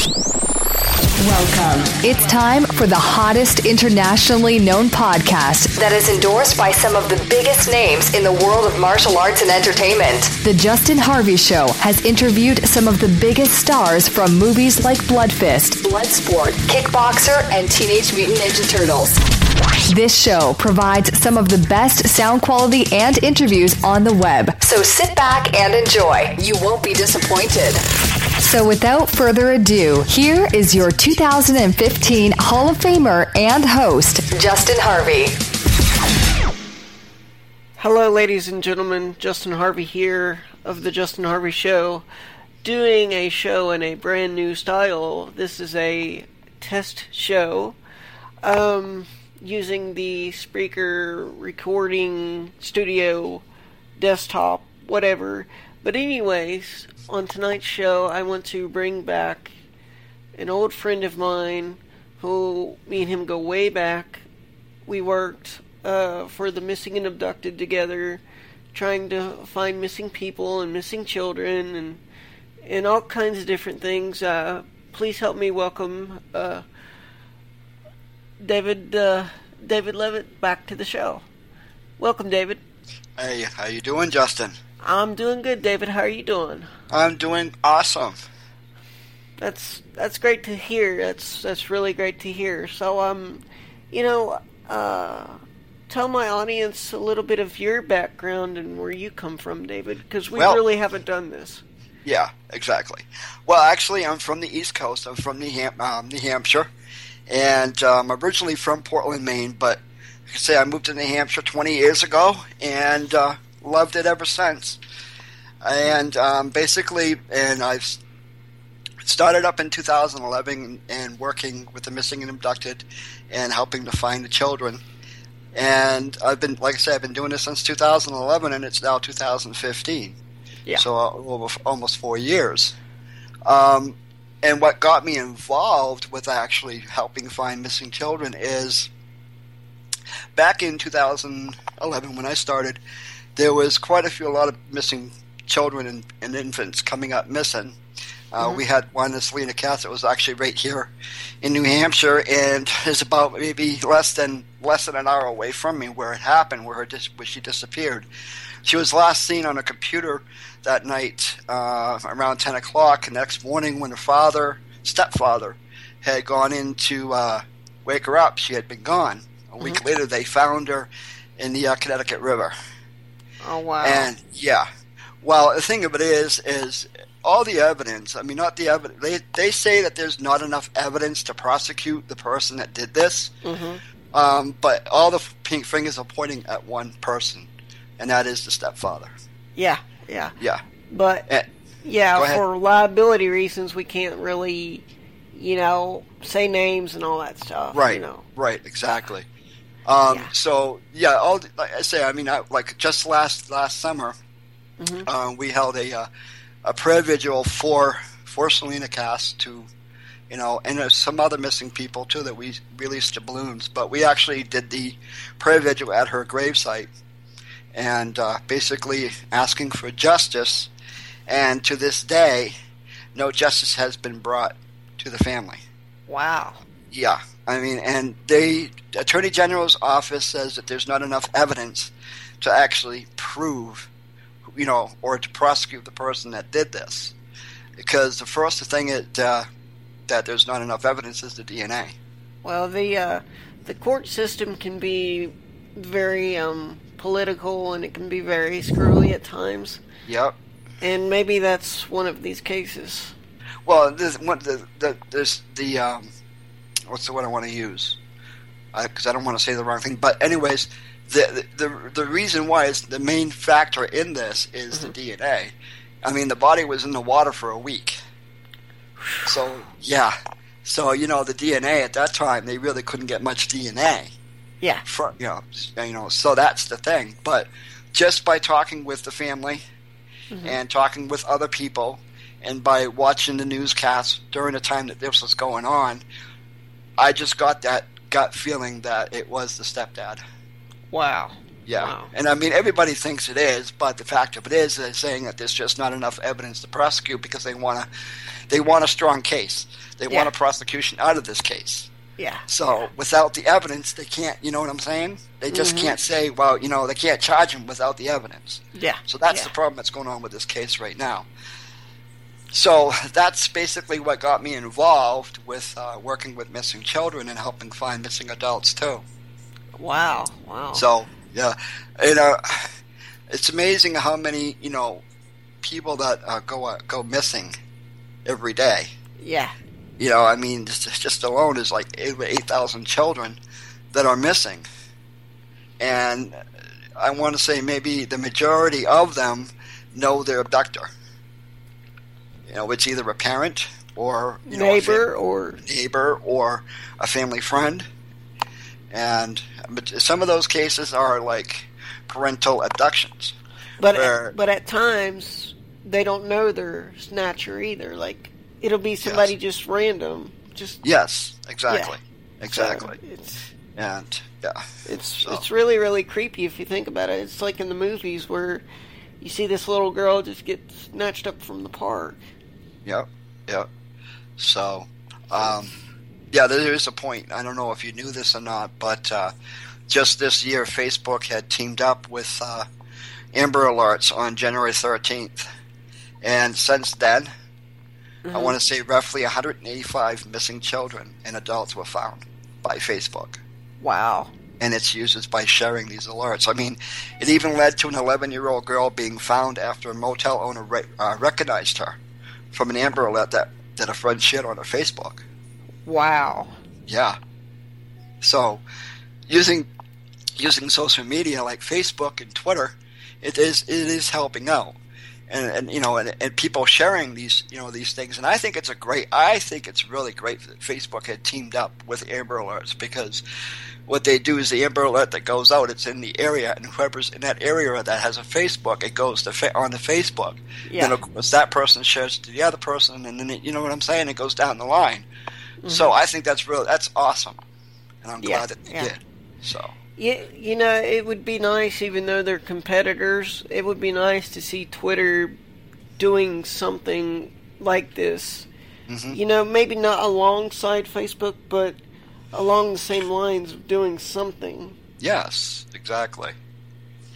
Welcome. It's time for the hottest internationally known podcast that is endorsed by some of the biggest names in the world of martial arts and entertainment. The Justin Harvey Show has interviewed some of the biggest stars from movies like Blood Fist, Bloodsport, Kickboxer, and Teenage Mutant Ninja Turtles. This show provides some of the best sound quality and interviews on the web. So sit back and enjoy. You won't be disappointed. So without further ado, here is your 2015 Hall of Famer and host, Justin Harvey. Hello, ladies and gentlemen. Justin Harvey here of The Justin Harvey Show, doing a show in a brand new style. This is a test show um, using the Spreaker recording studio desktop, whatever. But, anyways, on tonight's show, I want to bring back an old friend of mine who me and him go way back. We worked uh, for the missing and abducted together, trying to find missing people and missing children and and all kinds of different things. Uh, please help me welcome uh, David uh, David Leavitt back to the show. Welcome, David. Hey, how you doing, Justin? I'm doing good, David. How are you doing? I'm doing awesome. That's that's great to hear. That's that's really great to hear. So um, you know, uh, tell my audience a little bit of your background and where you come from, David, because we Well- really haven't done this. Yeah, exactly. Well, actually, I'm from the East Coast. I'm from New, Ham- um, New Hampshire, and um, I'm originally from Portland, Maine. But I say, I moved to New Hampshire 20 years ago, and uh, loved it ever since. And um, basically, and I've started up in 2011 and working with the missing and abducted, and helping to find the children. And I've been, like I said, I've been doing this since 2011, and it's now 2015. Yeah. So uh, almost four years. Um, and what got me involved with actually helping find missing children is back in 2011 when I started, there was quite a few, a lot of missing children and, and infants coming up missing. Uh, We had one, the Celina Cass, that was actually right here in New Hampshire, and is about maybe less than less than an hour away from me where it happened, where her dis- where she disappeared. She was last seen on a computer that night uh, around 10 o'clock. The next morning, when her father, stepfather, had gone in to uh, wake her up, she had been gone. A week later, they found her in the uh, Connecticut River. Oh wow. And yeah, well, the thing of it is, is all the evidence. I mean, not the evidence. They they say that there's not enough evidence to prosecute the person that did this. Mhm. Um, but all the pink fingers are pointing at one person, and that is the stepfather. yeah, yeah. Yeah. But Eh, yeah, for liability reasons, we can't really, you know, say names and all that stuff. Right. You know. Right. Exactly. Um, Yeah. So yeah, all like I say, I mean, I, like just last last summer, Mhm. uh, we held a uh, a prayer vigil for for Celina Cass to, you know, and some other missing people too that we released to balloons. But we actually did the prayer vigil at her gravesite, and uh, basically asking for justice. And to this day, no justice has been brought to the family. Wow. Yeah, I mean, and they Attorney General's office says that there's not enough evidence to actually prove, you know, or to prosecute the person that did this, because the first thing it, uh, that there's not enough evidence is the DNA. Well, the uh, the court system can be very um, political and it can be very screwy at times, Yep. and maybe that's one of these cases. Well, this, what the the there's the um, what's the word I want to use? Because I don't want to say the wrong thing. But anyways, the the the reason why is the main factor in this is the mm-hmm. DNA. I mean, the body was in the water for a week. So yeah, so you know the DNA at that time they really couldn't get much DNA. Yeah. For, you know, you know, so that's the thing. But just by talking with the family mm-hmm. and talking with other people, and by watching the newscasts during the time that this was going on, I just got that gut feeling that it was the stepdad. Wow. Yeah, Wow. and I mean everybody thinks it is, but the fact of it is, they're saying that there's just not enough evidence to prosecute because they want to, they want a strong case. They Yeah. want a prosecution out of this case. Yeah. So without the evidence, they can't. You know what I'm saying? They just Mm-hmm. can't say, well, you know, they can't charge him without the evidence. Yeah. So that's yeah. the problem that's going on with this case right now. So that's basically what got me involved with uh, working with missing children and helping find missing adults too. Wow. Wow. So yeah, you know, it's amazing how many you know people that uh, go uh, go missing every day. yeah. You know, I mean, just, just alone is like eight eight thousand children that are missing, and I want to say maybe the majority of them know their abductor. You know, it's either a parent or you know, a Neighbor or neighbor or a family friend, and but some of those cases are like parental abductions. but where- but at times they don't know their snatcher either. Like it'll be somebody just random. Just Yes, exactly, exactly, so it's and yeah, it's So- it's really really creepy if you think about it. It's like in the movies where you see this little girl just get snatched up from the park. Yep, yep. So, um, yeah, there is a point. I don't know if you knew this or not, but uh, just this year, Facebook had teamed up with uh, Amber Alerts on January 13th. And since then, I want to say roughly 185 missing children and adults were found by Facebook. Wow. And its users by sharing these alerts. I mean, it even led to an 11 year old girl being found after a motel owner re- uh, recognized her from an Amber Alert that, that a friend shared on her Facebook. Wow. Yeah. So, using using social media like Facebook and Twitter, it is it is helping out, and and you know, and, and people sharing these you know these things, and I think it's a great. I think it's really great that Facebook had teamed up with Amber Alerts because what they do is the Amber Alert that goes out, it's in the area, and whoever's in that area that has a Facebook, it goes to fa- on the Facebook. Yeah. Then of course that person shares it to the other person, and then it, you know what I'm saying. It goes down the line. So I think that's real. That's awesome, and I'm Mm-hmm. Yeah, glad that they yeah. did. So Yeah, you know, it would be nice, even though they're competitors, it would be nice to see Twitter doing something like this. Mhm. You know, maybe not alongside Facebook, but along the same lines of doing something. yes, exactly.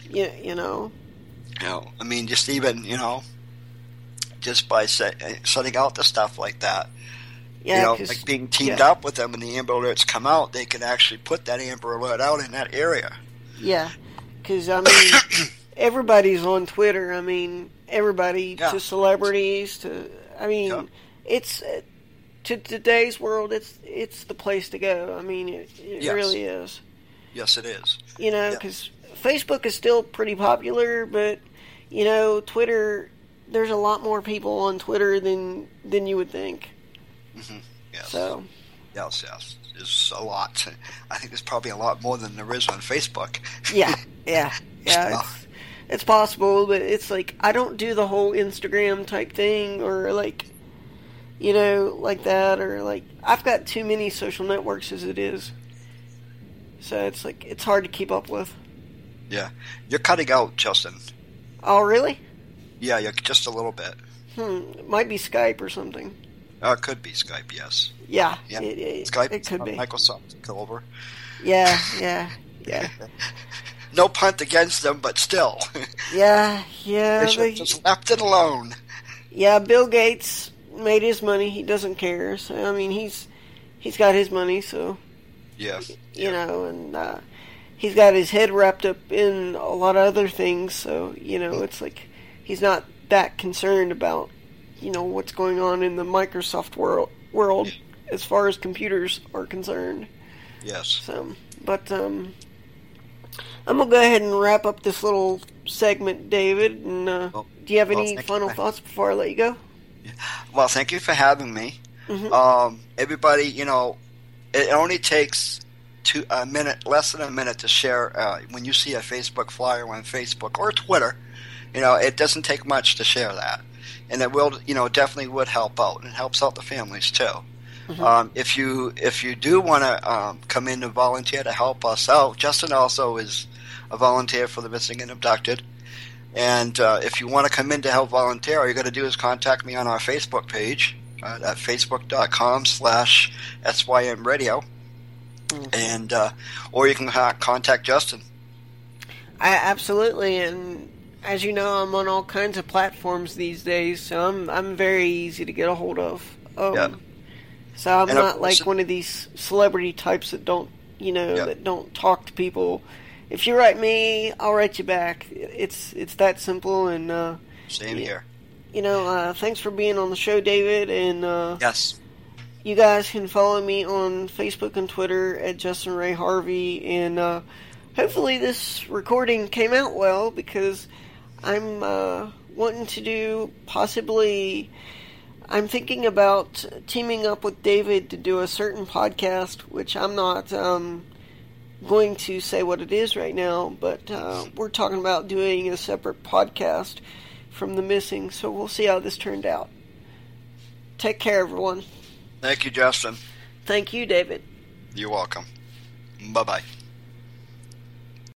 You, you know? You know, I mean, just even you know, just by set, setting out the stuff like that. Yeah, you know, like being teamed yeah. up with them, and the Amber Alerts come out, they can actually put that Amber Alert out in that area. Yeah, because I mean, everybody's on Twitter. I mean, everybody Yeah. to celebrities to. I mean, Yeah. it's to today's world. It's it's the place to go. I mean, it, it Yes. really is. Yes, it is. You know, because Facebook is still pretty popular, but you know, Twitter. There's a lot more people on Twitter than than you would think. Yes. So Yes, yes. There's a lot. I think there's probably a lot more than there is on Facebook. yeah, yeah, yeah. It's, it's possible, but it's like I don't do the whole Instagram type thing or like, you know, like that or like I've got too many social networks as it is. So it's like it's hard to keep up with. yeah. You're cutting out, Justin. Oh, really? Yeah, you're just a little bit. Hmm. It might be Skype or something. Uh, it could be Skype, yes. Yeah. Yeah. It, it, Skype, It could uh, be. Microsoft took over. Yeah. Yeah. Yeah. No punt against them, but still. Yeah. Yeah. they they- just left it alone. Yeah, Bill Gates made his money. He doesn't care. So I mean, he's he's got his money. So Yeah. you know, and uh, he's got his head wrapped up in a lot of other things. So you know, it's like he's not that concerned about you know what's going on in the Microsoft world world as far as computers are concerned. Yes. So, but um, I'm gonna go ahead and wrap up this little segment, David. And uh, Well- do you have any final you. thoughts before I let you go? Well, thank you for having me. Mhm. Um, everybody, you know, it only takes two a minute, less than a minute, to share. Uh, when you see a Facebook flyer on Facebook or Twitter, you know, it doesn't take much to share that, and it will, you know, definitely would help out, and it helps out the families too. Um, if you if you do want to um, come in and volunteer to help us out, Justin also is a volunteer for the missing and abducted. And uh, if you want to come in to help volunteer, all you got to do is contact me on our Facebook page, uh, at facebook.com slash SYM radio. Mm-hmm. And, uh, or you can contact Justin. I, absolutely. And as you know, I'm on all kinds of platforms these days, so I'm, I'm very easy to get a hold of. Um, yeah. So I'm and not like one of these celebrity types that don't, you know, yeah. that don't talk to people. If you write me, I'll write you back. It's it's that simple. And uh, same here. You know, uh, thanks for being on the show, David. And uh, yes, you guys can follow me on Facebook and Twitter at Justin Ray Harvey. And uh, hopefully, this recording came out well because I'm uh, wanting to do possibly I'm thinking about teaming up with David to do a certain podcast, which I'm not um, going to say what it is right now, but uh, we're talking about doing a separate podcast from the missing, so we'll see how this turned out. Take care, everyone. Thank you, Justin. Thank you, David. You're welcome. Bye bye.